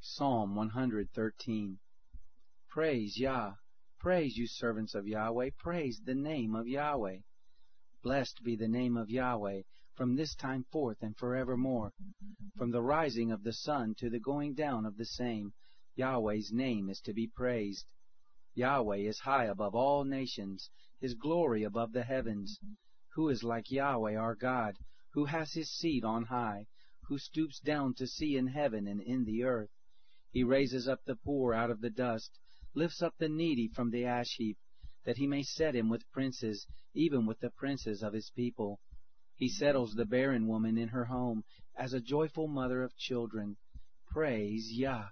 Psalm 113 Praise Yah! Praise you servants of Yahweh! Praise the name of Yahweh! Blessed be the name of Yahweh from this time forth and forevermore. From the rising of the sun to the going down of the same, Yahweh's name is to be praised. Yahweh is high above all nations, his glory above the heavens. Who is like Yahweh our God, who has his seat on high, who stoops down to see in heaven and in the earth? He raises up the poor out of the dust, lifts up the needy from the ash heap, that he may set him with princes, even with the princes of his people. He settles the barren woman in her home as a joyful mother of children. Praise Yah!